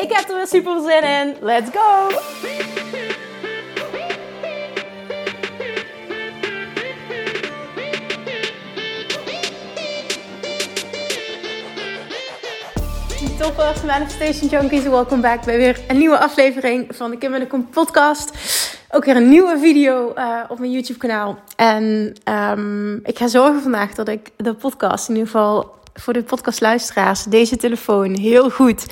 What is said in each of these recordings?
Ik heb er weer super zin in. Let's go! Toppers, Manifestation Junkies, welkom back bij weer een nieuwe aflevering van de Kim en de Kom podcast. Ook weer een nieuwe video uh, op mijn YouTube kanaal. En um, ik ga zorgen vandaag dat ik de podcast, in ieder geval voor de podcastluisteraars, deze telefoon heel goed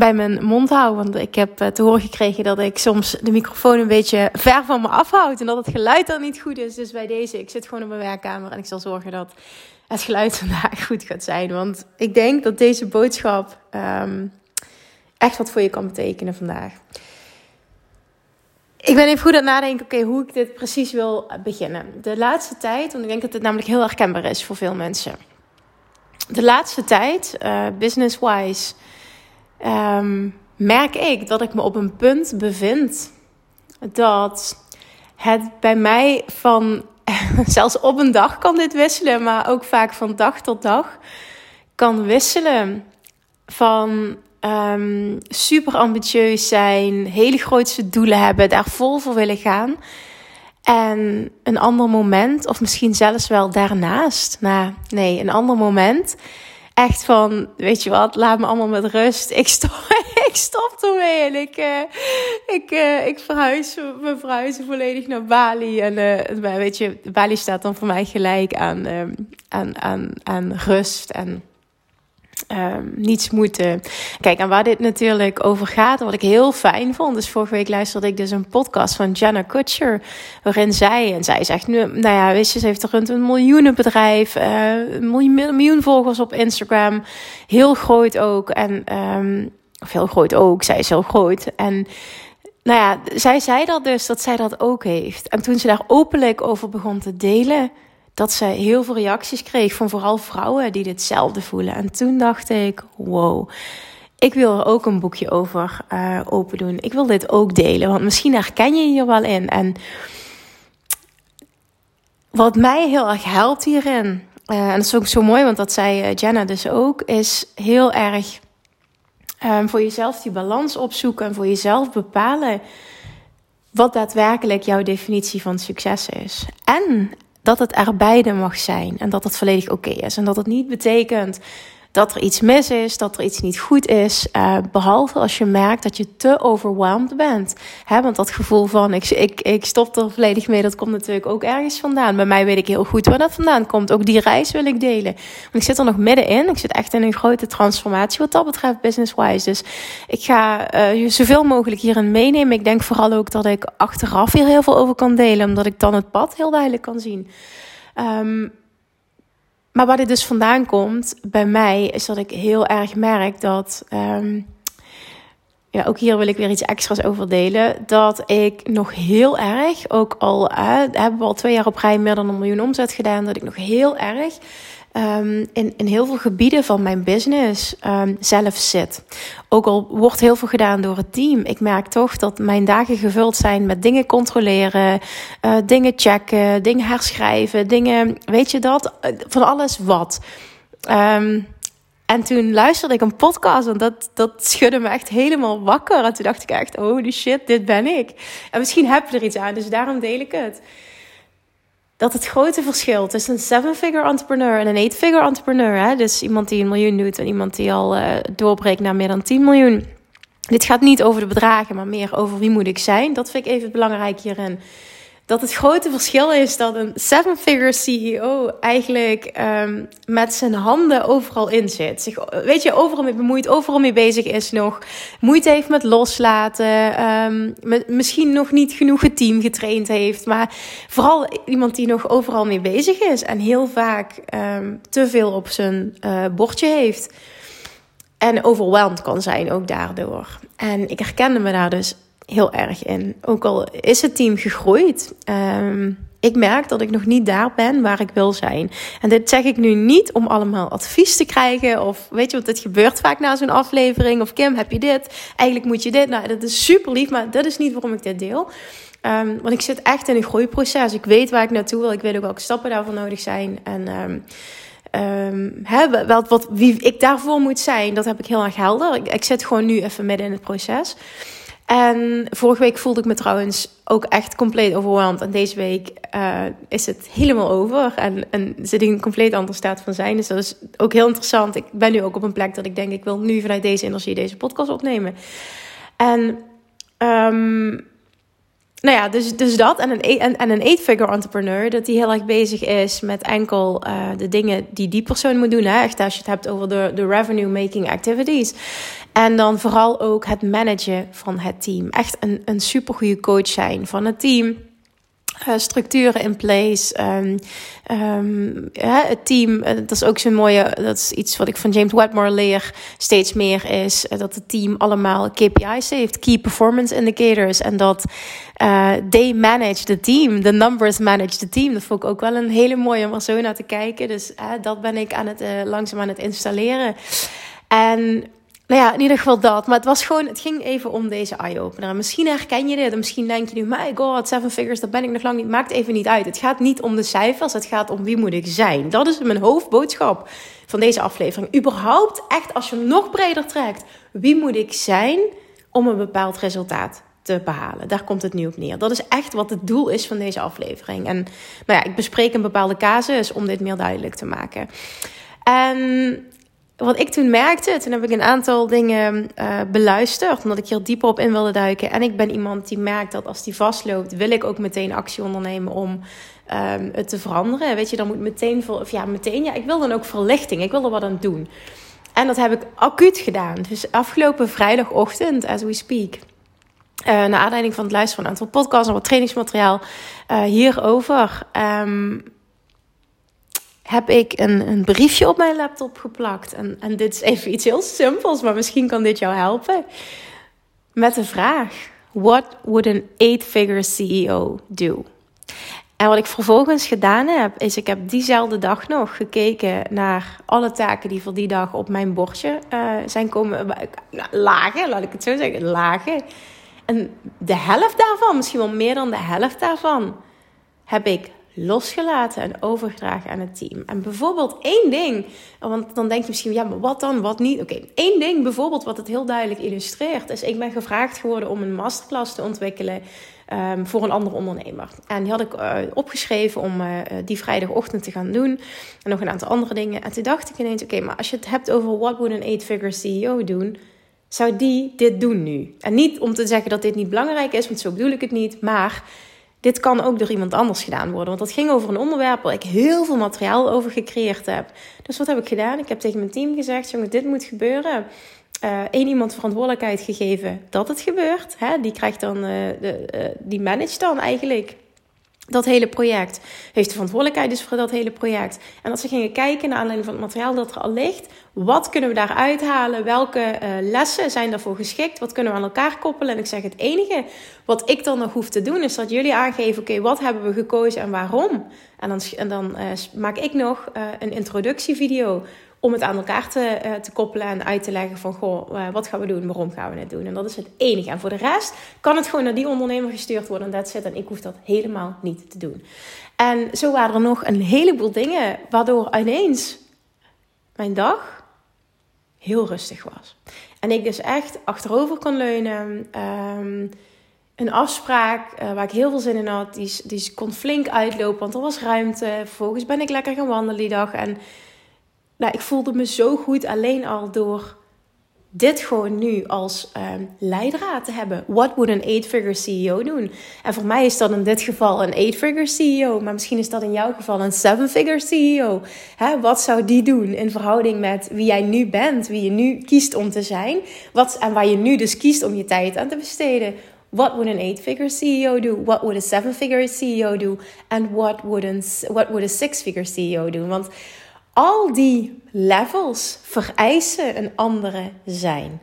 bij mijn mond hou. Want ik heb uh, te horen gekregen dat ik soms de microfoon een beetje ver van me afhoud. En dat het geluid dan niet goed is. Dus bij deze, ik zit gewoon op mijn werkkamer en ik zal zorgen dat het geluid vandaag goed gaat zijn. Want ik denk dat deze boodschap um, echt wat voor je kan betekenen vandaag. Ik ben even goed aan het nadenken, oké, hoe ik dit precies wil beginnen. De laatste tijd, want ik denk dat het namelijk heel herkenbaar is voor veel mensen. De laatste tijd, uh, business-wise, um, merk ik dat ik me op een punt bevind dat het bij mij van, zelfs op een dag kan dit wisselen, maar ook vaak van dag tot dag kan wisselen van um, super ambitieus zijn, hele grootste doelen hebben, daar vol voor willen gaan. En een ander moment, of misschien zelfs wel daarnaast, nou nee, een ander moment. Echt van, weet je wat, laat me allemaal met rust. Ik stop, ik stop ermee en ik, uh, ik, uh, ik verhuis, we verhuizen volledig naar Bali. En uh, weet je, Bali staat dan voor mij gelijk aan, aan, aan, aan rust en um, niets moeten. Kijk, en waar dit natuurlijk over gaat, wat ik heel fijn vond, dus vorige week luisterde ik dus een podcast van Jenna Kutcher, waarin zij, en zij zegt nu, nou ja, weet je, ze heeft rond een miljoenenbedrijf, uh, miljoen, miljoen volgers op Instagram, heel groot ook, en, um, of heel groot ook, zij is heel groot, en nou ja, zij zei dat dus, dat zij dat ook heeft. En toen ze daar openlijk over begon te delen, dat ze heel veel reacties kreeg van vooral vrouwen die ditzelfde voelen. En toen dacht ik, wow, ik wil er ook een boekje over uh, open doen. Ik wil dit ook delen, want misschien herken je hier wel in. En wat mij heel erg helpt hierin, uh, en dat is ook zo mooi, want dat zei uh, Jenna dus ook, is heel erg um, voor jezelf die balans opzoeken en voor jezelf bepalen wat daadwerkelijk jouw definitie van succes is. En dat het er beide mag zijn en dat het volledig oké is. En dat het niet betekent dat er iets mis is, dat er iets niet goed is. Uh, behalve als je merkt dat je te overwhelmed bent. Hè, want dat gevoel van ik, ik, ik stop er volledig mee, dat komt natuurlijk ook ergens vandaan. Bij mij weet ik heel goed waar dat vandaan komt. Ook die reis wil ik delen. Want ik zit er nog middenin. Ik zit echt in een grote transformatie wat dat betreft, business-wise. Dus ik ga uh, je zoveel mogelijk hierin meenemen. Ik denk vooral ook dat ik achteraf hier heel veel over kan delen, omdat ik dan het pad heel duidelijk kan zien. Um, maar waar dit dus vandaan komt bij mij, is dat ik heel erg merk dat. Um, ja, ook hier wil ik weer iets extra's over delen. Dat ik nog heel erg, ook al uh, hebben we al twee jaar op rij meer dan een miljoen omzet gedaan, dat ik nog heel erg um, in, in heel veel gebieden van mijn business um, zelf zit. Ook al wordt heel veel gedaan door het team. Ik merk toch dat mijn dagen gevuld zijn met dingen controleren, uh, dingen checken, dingen herschrijven, dingen, weet je dat? Van alles wat. Um, en toen luisterde ik een podcast en dat, dat schudde me echt helemaal wakker. En toen dacht ik echt, oh die shit, dit ben ik. En misschien heb je er iets aan, dus daarom deel ik het dat het grote verschil tussen een seven-figure entrepreneur en een eight-figure entrepreneur, hè, dus iemand die een miljoen doet en iemand die al uh, doorbreekt naar meer dan 10 miljoen. Dit gaat niet over de bedragen, maar meer over wie moet ik zijn. Dat vind ik even belangrijk hierin dat het grote verschil is dat een seven-figure CEO eigenlijk um, met zijn handen overal in zit. Zich, weet je, overal mee bemoeit, overal mee bezig is nog. Moeite heeft met loslaten. Um, met, misschien nog niet genoeg het team getraind heeft. Maar vooral iemand die nog overal mee bezig is. En heel vaak um, te veel op zijn uh, bordje heeft. En overweldigd kan zijn ook daardoor. En ik herkende me daar dus heel erg in. Ook al is het team gegroeid. Um, ik merk dat ik nog niet daar ben waar ik wil zijn. En dit zeg ik nu niet om allemaal advies te krijgen. Of weet je wat, dit gebeurt vaak na zo'n aflevering. Of Kim, heb je dit? Eigenlijk moet je dit. Nou, dat is super lief, maar dat is niet waarom ik dit deel. Um, want ik zit echt in een groeiproces. Ik weet waar ik naartoe wil. Ik weet ook welke stappen daarvoor nodig zijn. En um, um, wat, wat, wie ik daarvoor moet zijn, dat heb ik heel erg helder. Ik, ik zit gewoon nu even midden in het proces. En vorige week voelde ik me trouwens ook echt compleet overweldigd. En deze week uh, is het helemaal over. En, en zit ik in een compleet andere staat van zijn. Dus dat is ook heel interessant. Ik ben nu ook op een plek dat ik denk, ik wil nu vanuit deze energie deze podcast opnemen. En um, nou ja, dus, dus dat. En een, en, en een eight-figure entrepreneur, dat die heel erg bezig is met enkel uh, de dingen die die persoon moet doen. Hè? Echt als je het hebt over de, de revenue-making activities. En dan vooral ook het managen van het team. Echt een, een supergoeie coach zijn van het team. Uh, structuren in place. Um, ja, het team, uh, dat is ook zo'n mooie, dat is iets wat ik van James Wedmore leer, steeds meer is uh, dat het team allemaal KPI's heeft, Key Performance Indicators, en dat they manage the team, the numbers manage the team. Dat vond ik ook wel een hele mooie om zo naar te kijken. Dus dat ben ik aan het, langzaam aan het installeren. En nou ja, in ieder geval dat. Maar het was gewoon, het ging even om deze eye-opener. Misschien herken je dit. En misschien denk je nu, my god, seven figures, dat ben ik nog lang niet. Maakt even niet uit. Het gaat niet om de cijfers. Het gaat om wie moet ik zijn. Dat is mijn hoofdboodschap van deze aflevering. Überhaupt, echt, als je hem nog breder trekt. Wie moet ik zijn om een bepaald resultaat te behalen. Daar komt het nu op neer. Dat is echt wat het doel is van deze aflevering. En nou ja, ik bespreek een bepaalde casus om dit meer duidelijk te maken. En wat ik toen merkte, toen heb ik een aantal dingen uh, beluisterd, omdat ik hier dieper op in wilde duiken. En ik ben iemand die merkt dat als die vastloopt, wil ik ook meteen actie ondernemen om um, het te veranderen. Weet je, dan moet meteen, of ja, meteen, ja, ik wil dan ook verlichting, ik wil er wat aan doen. En dat heb ik acuut gedaan. Dus afgelopen vrijdagochtend, as we speak, uh, naar aanleiding van het luisteren van een aantal podcasts en wat trainingsmateriaal uh, hierover. Um, heb ik een, een briefje op mijn laptop geplakt. En, en dit is even iets heel simpels, maar misschien kan dit jou helpen. Met de vraag: What would an eight-figure CEO do? En wat ik vervolgens gedaan heb, is ik heb diezelfde dag nog gekeken naar alle taken die voor die dag op mijn bordje uh, zijn komen nou, lagen, laat ik het zo zeggen, lagen. En de helft daarvan, misschien wel meer dan de helft daarvan, heb ik losgelaten en overgedragen aan het team. En bijvoorbeeld één ding, want dan denk je misschien, ja, maar wat dan, wat niet? Oké, één ding bijvoorbeeld wat het heel duidelijk illustreert, is ik ben gevraagd geworden om een masterclass te ontwikkelen um, voor een andere ondernemer. En die had ik uh, opgeschreven om uh, die vrijdagochtend te gaan doen. En nog een aantal andere dingen. En toen dacht ik ineens, oké, maar als je het hebt over what would an eight-figure CEO doen, zou die dit doen nu? En niet om te zeggen dat dit niet belangrijk is, want zo bedoel ik het niet, maar dit kan ook door iemand anders gedaan worden. Want dat ging over een onderwerp waar ik heel veel materiaal over gecreëerd heb. Dus wat heb ik gedaan? Ik heb tegen mijn team gezegd: jongens, dit moet gebeuren. Eén uh, iemand verantwoordelijkheid gegeven dat het gebeurt. Hè? Die krijgt dan, uh, de, uh, die managt dan eigenlijk dat hele project. Heeft de verantwoordelijkheid dus voor dat hele project. En als we gingen kijken naar aanleiding van het materiaal dat er al ligt, wat kunnen we daar uithalen? Welke uh, lessen zijn daarvoor geschikt? Wat kunnen we aan elkaar koppelen? En ik zeg het enige wat ik dan nog hoef te doen, is dat jullie aangeven: oké, wat hebben we gekozen en waarom? En dan, en dan uh, maak ik nog uh, een introductievideo om het aan elkaar te, uh, te koppelen en uit te leggen van goh, uh, wat gaan we doen, waarom gaan we het doen. En dat is het enige. En voor de rest kan het gewoon naar die ondernemer gestuurd worden en that's it. En ik hoef dat helemaal niet te doen. En zo waren er nog een heleboel dingen waardoor ineens mijn dag heel rustig was. En ik dus echt achterover kon leunen. Um, een afspraak uh, waar ik heel veel zin in had, die, die kon flink uitlopen, want er was ruimte. Vervolgens ben ik lekker gaan wandelen die dag en nou, ik voelde me zo goed alleen al door dit gewoon nu als um, leidraad te hebben. What would een eight-figure CEO doen? En voor mij is dat in dit geval een eight-figure CEO, maar misschien is dat in jouw geval een seven-figure CEO. Hè, wat zou die doen in verhouding met wie jij nu bent, wie je nu kiest om te zijn, wat, en waar je nu dus kiest om je tijd aan te besteden? What would an eight-figure CEO do? What would a seven-figure CEO do? And what would, what would a six-figure CEO do? Want al die levels vereisen een andere zijn.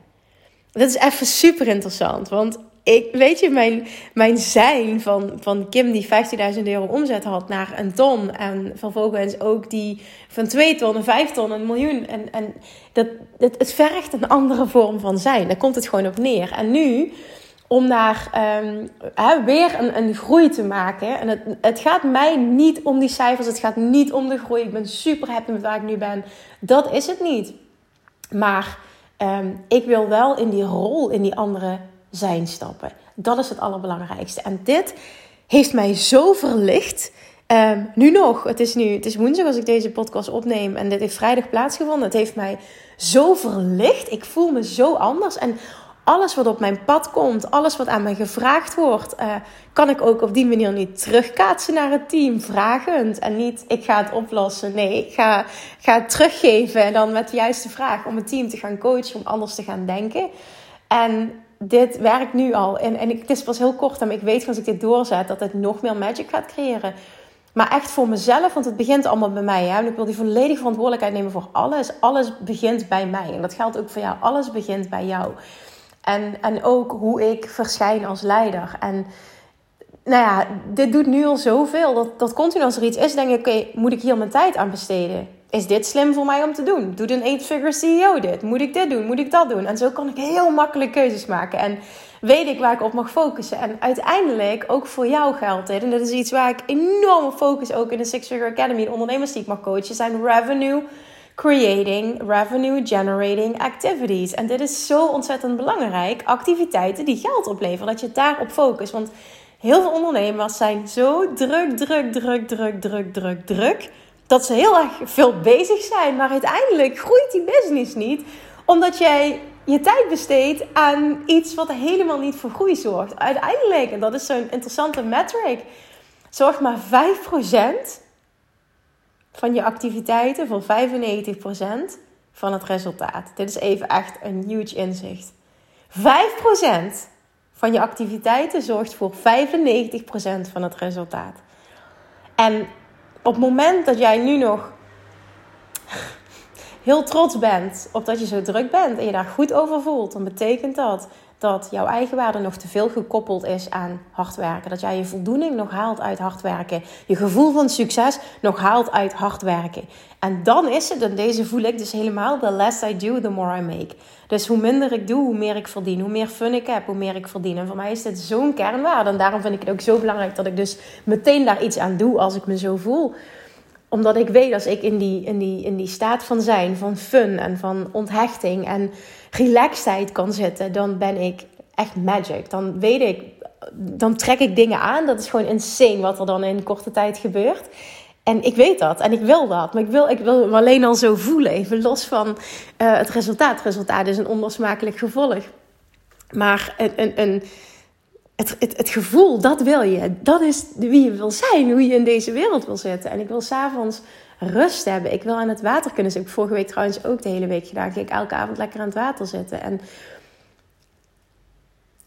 Dat is even super interessant, want ik, weet je, mijn, mijn zijn van, van Kim die 15.000 euro omzet had naar een ton. En vervolgens ook die van 2 ton, een 5 ton, een miljoen. En, en dat, dat, het vergt een andere vorm van zijn. Daar komt het gewoon op neer. En nu, om daar um, weer een, een groei te maken. En het, het gaat mij niet om die cijfers. Het gaat niet om de groei. Ik ben super happy met waar ik nu ben. Dat is het niet. Maar um, ik wil wel in die rol, in die andere zijn stappen. Dat is het allerbelangrijkste. En dit heeft mij zo verlicht. Um, nu nog, het is nu, het is woensdag als ik deze podcast opneem en dit heeft vrijdag plaatsgevonden. Het heeft mij zo verlicht. Ik voel me zo anders. En alles wat op mijn pad komt, alles wat aan mij gevraagd wordt, uh, kan ik ook op die manier niet terugkaatsen naar het team, vragend. En niet, ik ga het oplossen. Nee, ik ga, ga het teruggeven en dan met de juiste vraag om het team te gaan coachen, om anders te gaan denken. En dit werkt nu al. En, en ik, het is pas heel kort, maar ik weet als ik dit doorzet dat het nog meer magic gaat creëren. Maar echt voor mezelf, want het begint allemaal bij mij. Hè? En ik wil die volledige verantwoordelijkheid nemen voor alles. Alles begint bij mij. En dat geldt ook voor jou. Alles begint bij jou. En, en ook hoe ik verschijn als leider. En nou ja, dit doet nu al zoveel. Dat, dat continu als er iets is, denk ik, oké, moet ik hier mijn tijd aan besteden? is dit slim voor mij om te doen? Doet een 8-figure CEO dit? Moet ik dit doen? Moet ik dat doen? En zo kan ik heel makkelijk keuzes maken. En weet ik waar ik op mag focussen. En uiteindelijk ook voor jou geldt dit. En dat is iets waar ik enorm focus ook in de Six Figure Academy. De ondernemers die ik mag coachen zijn revenue creating, revenue generating activities. En dit is zo ontzettend belangrijk. Activiteiten die geld opleveren. Dat je daarop focust. Want heel veel ondernemers zijn zo druk, druk, druk, druk, druk, druk, druk dat ze heel erg veel bezig zijn, maar uiteindelijk groeit die business niet, omdat jij je tijd besteedt aan iets wat helemaal niet voor groei zorgt. Uiteindelijk, en dat is zo'n interessante metric, zorgt maar 5% van je activiteiten voor 95% van het resultaat. Dit is even echt een huge inzicht. 5% van je activiteiten zorgt voor 95% van het resultaat. En op het moment dat jij nu nog heel trots bent op dat je zo druk bent en je daar goed over voelt, dan betekent dat dat jouw eigenwaarde nog te veel gekoppeld is aan hard werken. Dat jij je voldoening nog haalt uit hard werken. Je gevoel van succes nog haalt uit hard werken. En dan is het, en deze voel ik dus helemaal, the less I do, the more I make. Dus hoe minder ik doe, hoe meer ik verdien. Hoe meer fun ik heb, hoe meer ik verdien. En voor mij is dit zo'n kernwaarde. En daarom vind ik het ook zo belangrijk dat ik dus meteen daar iets aan doe als ik me zo voel omdat ik weet als ik in die, in, die, in die staat van zijn, van fun en van onthechting en relaxedheid kan zitten, dan ben ik echt magic. Dan weet ik, dan trek ik dingen aan. Dat is gewoon insane wat er dan in korte tijd gebeurt. En ik weet dat en ik wil dat. Maar ik wil, ik wil me alleen al zo voelen. Even los van uh, het resultaat. Het resultaat is een onlosmakelijk gevolg. Maar een, een, een, het, het, het gevoel, dat wil je. Dat is wie je wil zijn. Hoe je in deze wereld wil zitten. En ik wil s'avonds rust hebben. Ik wil aan het water kunnen zitten. Ik vorige week trouwens ook de hele week gedaan. Ik elke avond lekker aan het water zitten. En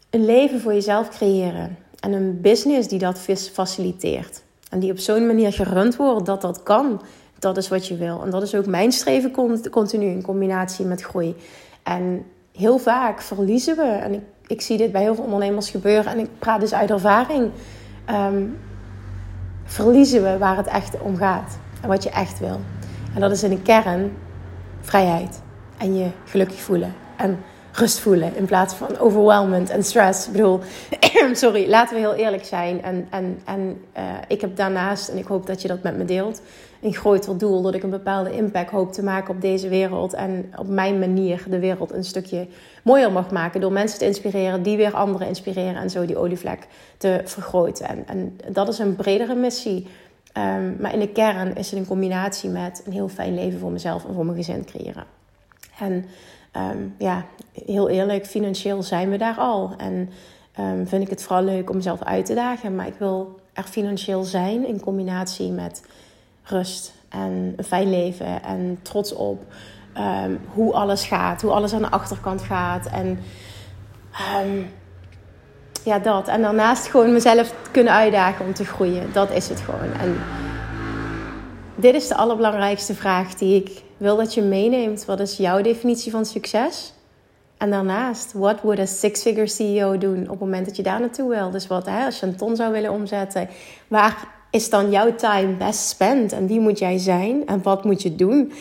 een leven voor jezelf creëren. En een business die dat faciliteert. En die op zo'n manier gerund wordt dat dat kan. Dat is wat je wil. En dat is ook mijn streven continu in combinatie met groei. En heel vaak verliezen we. En ik, ik zie dit bij heel veel ondernemers gebeuren. En ik praat dus uit ervaring. Ehm, verliezen we waar het echt om gaat. En wat je echt wil. En dat is in de kern vrijheid. En je gelukkig voelen. En rust voelen in plaats van overwhelmend en stress. Ik bedoel, sorry, laten we heel eerlijk zijn. En, en, en uh, ik heb daarnaast, en ik hoop dat je dat met me deelt, een groter doel. Dat ik een bepaalde impact hoop te maken op deze wereld. En op mijn manier de wereld een stukje mooier mag maken. Door mensen te inspireren die weer anderen inspireren. En zo die olievlek te vergroten. En, en dat is een bredere missie. Um, maar in de kern is het een combinatie met een heel fijn leven voor mezelf en voor mijn gezin creëren. En um, ja, heel eerlijk, financieel zijn we daar al. En um, vind ik het vooral leuk om mezelf uit te dagen. Maar ik wil er financieel zijn in combinatie met rust en een fijn leven en trots op um, hoe alles gaat, hoe alles aan de achterkant gaat. En ja, dat. En daarnaast gewoon mezelf kunnen uitdagen om te groeien. Dat is het gewoon. En dit is de allerbelangrijkste vraag die ik wil dat je meeneemt. Wat is jouw definitie van succes? En daarnaast, what would a six-figure CEO doen op het moment dat je daar naartoe wil? Dus wat, hè, als je een ton zou willen omzetten, waar is dan jouw time best spent? En wie moet jij zijn? En wat moet je doen?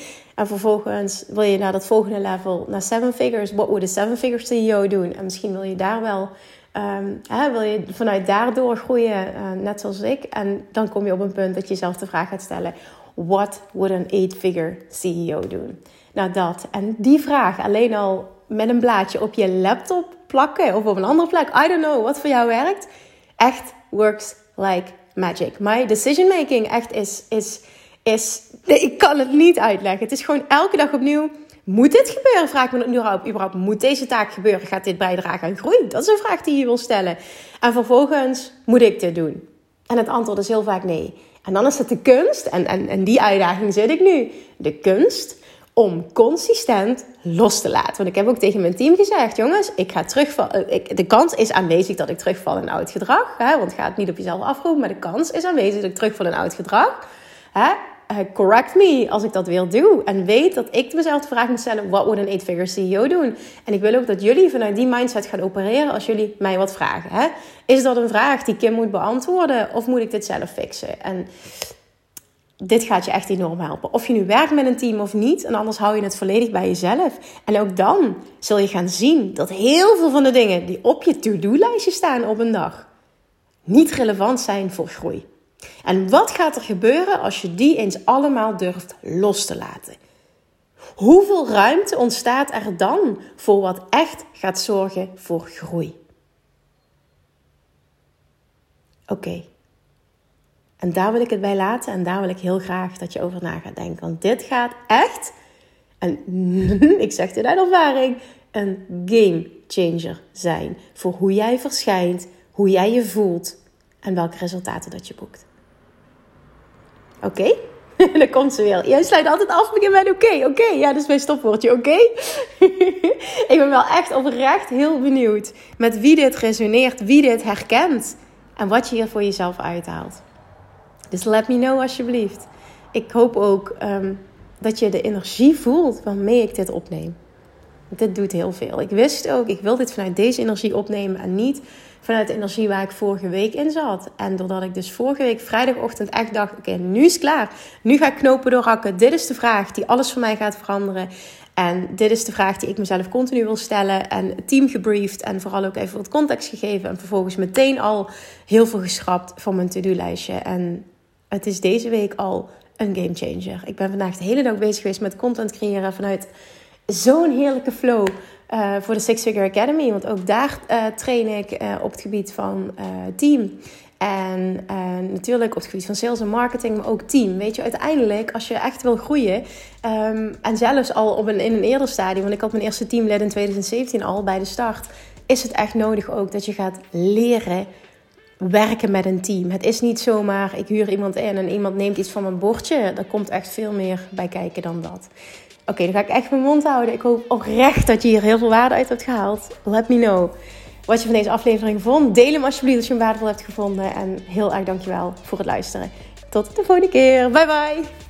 En vervolgens wil je naar dat volgende level, naar seven figures. What would a seven-figure CEO doen? En misschien wil je daar wel Um, hè, wil je vanuit daardoor groeien, uh, net zoals ik? En dan kom je op een punt dat je jezelf de vraag gaat stellen: What would an eight-figure CEO doen? Nou, dat. En die vraag alleen al met een blaadje op je laptop plakken of op een andere plek, I don't know, wat voor jou werkt, echt works like magic. My decision making echt is, is, is, ik kan het niet uitleggen. Het is gewoon elke dag opnieuw moet dit gebeuren? Vraag ik me nu überhaupt. Moet deze taak gebeuren? Gaat dit bijdragen aan groei? Dat is een vraag die je wil stellen. En vervolgens, moet ik dit doen? En het antwoord is heel vaak nee. En dan is het de kunst, en, en, en die uitdaging zit ik nu. De kunst om consistent los te laten. Want ik heb ook tegen mijn team gezegd: jongens, ik ga terugvallen. Eh, de kans is aanwezig dat ik terugval in oud gedrag. Hè? Want ga het niet op jezelf afroepen, maar de kans is aanwezig dat ik terugval in oud gedrag. Hè? Uh, correct me als ik dat weer doe. En weet dat ik mezelf de vraag moet stellen: wat moet een eight-figure CEO doen? En ik wil ook dat jullie vanuit die mindset gaan opereren als jullie mij wat vragen. Hè? Is dat een vraag die Kim moet beantwoorden of moet ik dit zelf fixen? En dit gaat je echt enorm helpen. Of je nu werkt met een team of niet, en anders hou je het volledig bij jezelf. En ook dan zul je gaan zien dat heel veel van de dingen die op je to-do-lijstje staan op een dag niet relevant zijn voor groei. En wat gaat er gebeuren als je die eens allemaal durft los te laten? Hoeveel ruimte ontstaat er dan voor wat echt gaat zorgen voor groei? Oké. En daar wil ik het bij laten en daar wil ik heel graag dat je over na gaat denken. Want dit gaat echt, en ik zeg dit uit ervaring, een game changer zijn. Voor hoe jij verschijnt, hoe jij je voelt en welke resultaten dat je boekt. Oké? Okay? Dan komt ze weer. Jij sluit altijd af met oké. Oké, ja, dus mijn stopwoordje. Oké? ik ben wel echt oprecht heel benieuwd met wie dit resoneert, wie dit herkent en wat je hier voor jezelf uithaalt. Dus let me know alsjeblieft. Ik hoop ook um, dat je de energie voelt waarmee ik dit opneem. Dit doet heel veel. Ik wist ook, ik wil dit vanuit deze energie opnemen en niet vanuit de energie waar ik vorige week in zat. En doordat ik dus vorige week vrijdagochtend echt dacht: oké, nu is het klaar. Nu ga ik knopen doorhakken. Dit is de vraag die alles voor mij gaat veranderen. En dit is de vraag die ik mezelf continu wil stellen. En het team gebriefd en vooral ook even wat context gegeven. En vervolgens meteen al heel veel geschrapt van mijn to-do-lijstje. En het is deze week al een game changer. Ik ben vandaag de hele dag bezig geweest met content creëren vanuit zo'n heerlijke flow. Uh, voor de Six Figure Academy. Want ook daar uh, train ik uh, op het gebied van team. En natuurlijk op het gebied van sales en marketing, maar ook team. Weet je, uiteindelijk, als je echt wil groeien. Um, en zelfs al op een, in een eerder stadium, want ik had mijn eerste teamlid in 2017 al bij de start. Is het echt nodig ook dat je gaat leren werken met een team. Het is niet zomaar, ik huur iemand in en iemand neemt iets van mijn bordje. Er komt echt veel meer bij kijken dan dat. Oké, dan ga ik echt mijn mond houden. Ik hoop oprecht dat je hier heel veel waarde uit hebt gehaald. Let me know wat je van deze aflevering vond. Deel hem alsjeblieft als je hem waardevol hebt gevonden. En heel erg dankjewel voor het luisteren. Tot de volgende keer. Bye bye.